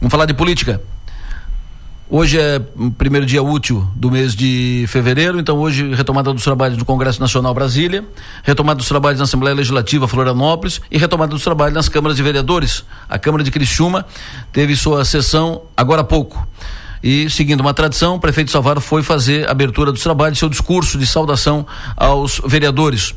Vamos falar de política. Hoje é o primeiro dia útil do mês de fevereiro, então hoje retomada dos trabalhos do Congresso Nacional Brasília, retomada dos trabalhos na Assembleia Legislativa Florianópolis e retomada dos trabalhos nas câmaras de vereadores. A Câmara de Criciúma teve sua sessão agora há pouco. E, seguindo uma tradição, o prefeito Salvador foi fazer a abertura dos trabalhos, seu discurso de saudação aos vereadores.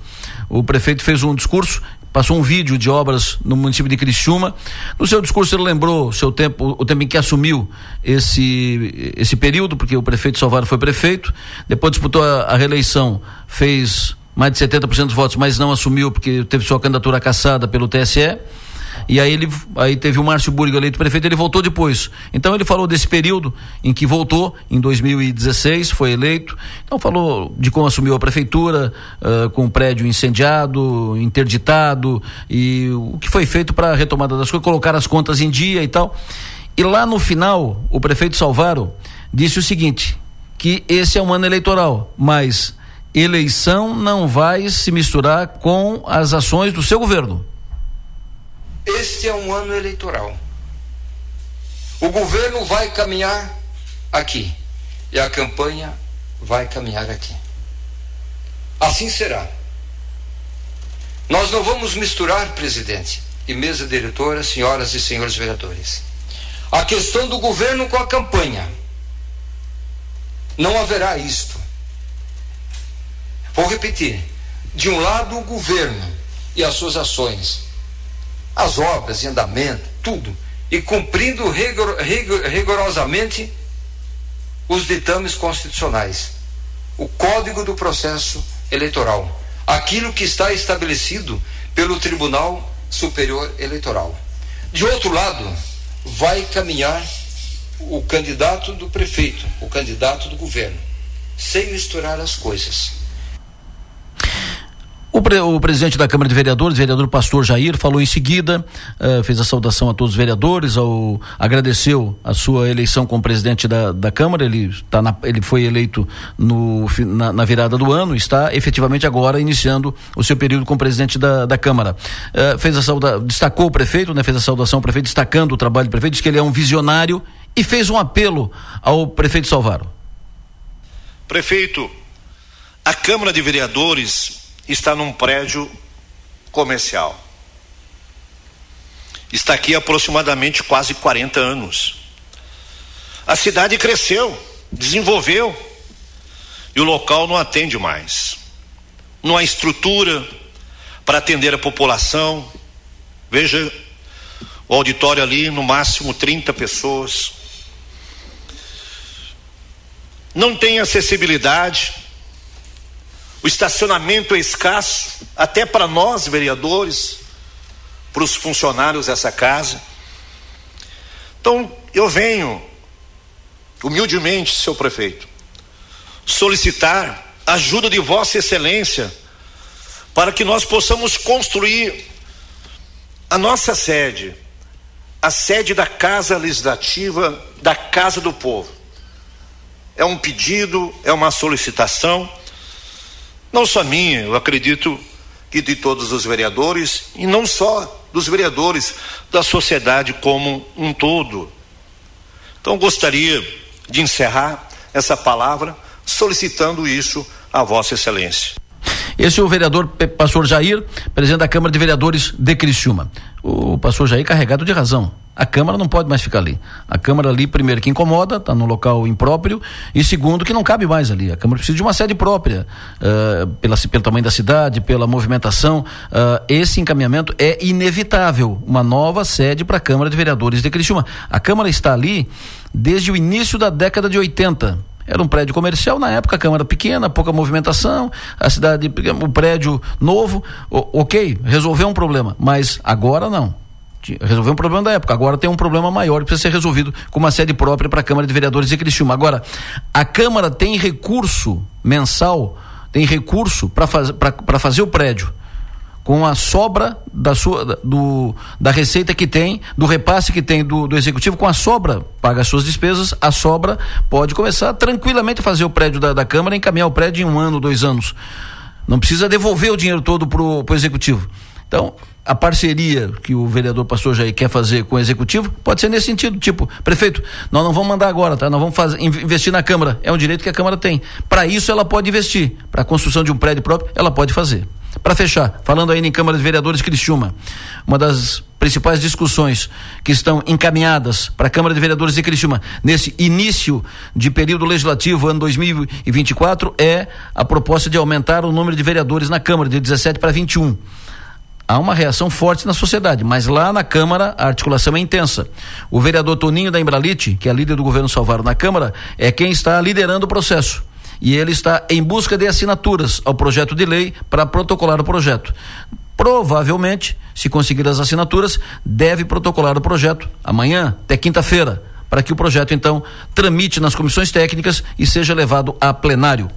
O prefeito fez um discurso passou um vídeo de obras no município de Criciúma. No seu discurso ele lembrou seu tempo, o tempo em que assumiu esse esse período, porque o prefeito Salvador foi prefeito, depois disputou a, a reeleição, fez mais de 70% dos votos, mas não assumiu porque teve sua candidatura cassada pelo TSE. E aí ele aí teve o Márcio Burgo eleito prefeito, ele voltou depois. Então ele falou desse período em que voltou, em 2016, foi eleito. Então falou de como assumiu a prefeitura, uh, com o prédio incendiado, interditado e o que foi feito para a retomada das coisas, colocar as contas em dia e tal. E lá no final, o prefeito Salvaro disse o seguinte: que esse é um ano eleitoral, mas eleição não vai se misturar com as ações do seu governo. Este é um ano eleitoral. O governo vai caminhar aqui e a campanha vai caminhar aqui. Assim será. Nós não vamos misturar, presidente e mesa diretora, senhoras e senhores vereadores, a questão do governo com a campanha. Não haverá isto. Vou repetir. De um lado, o governo e as suas ações as obras em andamento, tudo, e cumprindo rigor, rigor, rigorosamente os ditames constitucionais, o Código do Processo Eleitoral, aquilo que está estabelecido pelo Tribunal Superior Eleitoral. De outro lado, vai caminhar o candidato do prefeito, o candidato do governo, sem misturar as coisas. O, pre, o, presidente da Câmara de Vereadores, vereador Pastor Jair, falou em seguida, uh, fez a saudação a todos os vereadores, ao, agradeceu a sua eleição como presidente da, da Câmara. Ele, tá na, ele foi eleito no, na, na, virada do ano, está efetivamente agora iniciando o seu período como presidente da, da Câmara. Uh, fez a sauda, destacou o prefeito, né, fez a saudação ao prefeito, destacando o trabalho do prefeito, disse que ele é um visionário e fez um apelo ao prefeito Salvaro. Prefeito, a Câmara de Vereadores está num prédio comercial. Está aqui aproximadamente quase 40 anos. A cidade cresceu, desenvolveu, e o local não atende mais. Não há estrutura para atender a população. Veja o auditório ali, no máximo 30 pessoas. Não tem acessibilidade o estacionamento é escasso, até para nós, vereadores, para os funcionários dessa casa. Então, eu venho, humildemente, seu prefeito, solicitar ajuda de Vossa Excelência para que nós possamos construir a nossa sede, a sede da Casa Legislativa, da Casa do Povo. É um pedido, é uma solicitação não só minha, eu acredito que de todos os vereadores, e não só dos vereadores, da sociedade como um todo. Então gostaria de encerrar essa palavra solicitando isso a Vossa Excelência. Esse é o vereador pastor Jair, presidente da Câmara de Vereadores de Criciúma. O pastor Jair carregado de razão. A Câmara não pode mais ficar ali. A Câmara ali, primeiro, que incomoda, está no local impróprio, e segundo, que não cabe mais ali. A Câmara precisa de uma sede própria, uh, pela, pelo tamanho da cidade, pela movimentação. Uh, esse encaminhamento é inevitável. Uma nova sede para a Câmara de Vereadores de Criciúma. A Câmara está ali desde o início da década de 80 era um prédio comercial, na época a Câmara pequena, pouca movimentação, a cidade, o prédio novo, ok, resolveu um problema, mas agora não. Resolveu um problema da época, agora tem um problema maior que precisa ser resolvido com uma sede própria para a Câmara de Vereadores de Criciúma. Agora, a Câmara tem recurso mensal, tem recurso para faz, fazer o prédio com a sobra da sua do, da receita que tem, do repasse que tem do, do executivo, com a sobra, paga as suas despesas, a sobra pode começar tranquilamente a fazer o prédio da, da Câmara, encaminhar o prédio em um ano, dois anos. Não precisa devolver o dinheiro todo pro, pro executivo. Então, a parceria que o vereador pastor Jair quer fazer com o executivo pode ser nesse sentido, tipo, prefeito, nós não vamos mandar agora, tá? Nós vamos fazer, investir na Câmara, é um direito que a Câmara tem. Para isso ela pode investir, para a construção de um prédio próprio, ela pode fazer. Para fechar, falando ainda em Câmara de Vereadores Criciúma, uma das principais discussões que estão encaminhadas para a Câmara de Vereadores de Criciúma nesse início de período legislativo ano 2024 é a proposta de aumentar o número de vereadores na Câmara de 17 para 21 há uma reação forte na sociedade, mas lá na Câmara a articulação é intensa. O vereador Toninho da Embralite, que é líder do governo Salvaro na Câmara, é quem está liderando o processo. E ele está em busca de assinaturas ao projeto de lei para protocolar o projeto. Provavelmente, se conseguir as assinaturas, deve protocolar o projeto amanhã, até quinta-feira, para que o projeto então tramite nas comissões técnicas e seja levado a plenário.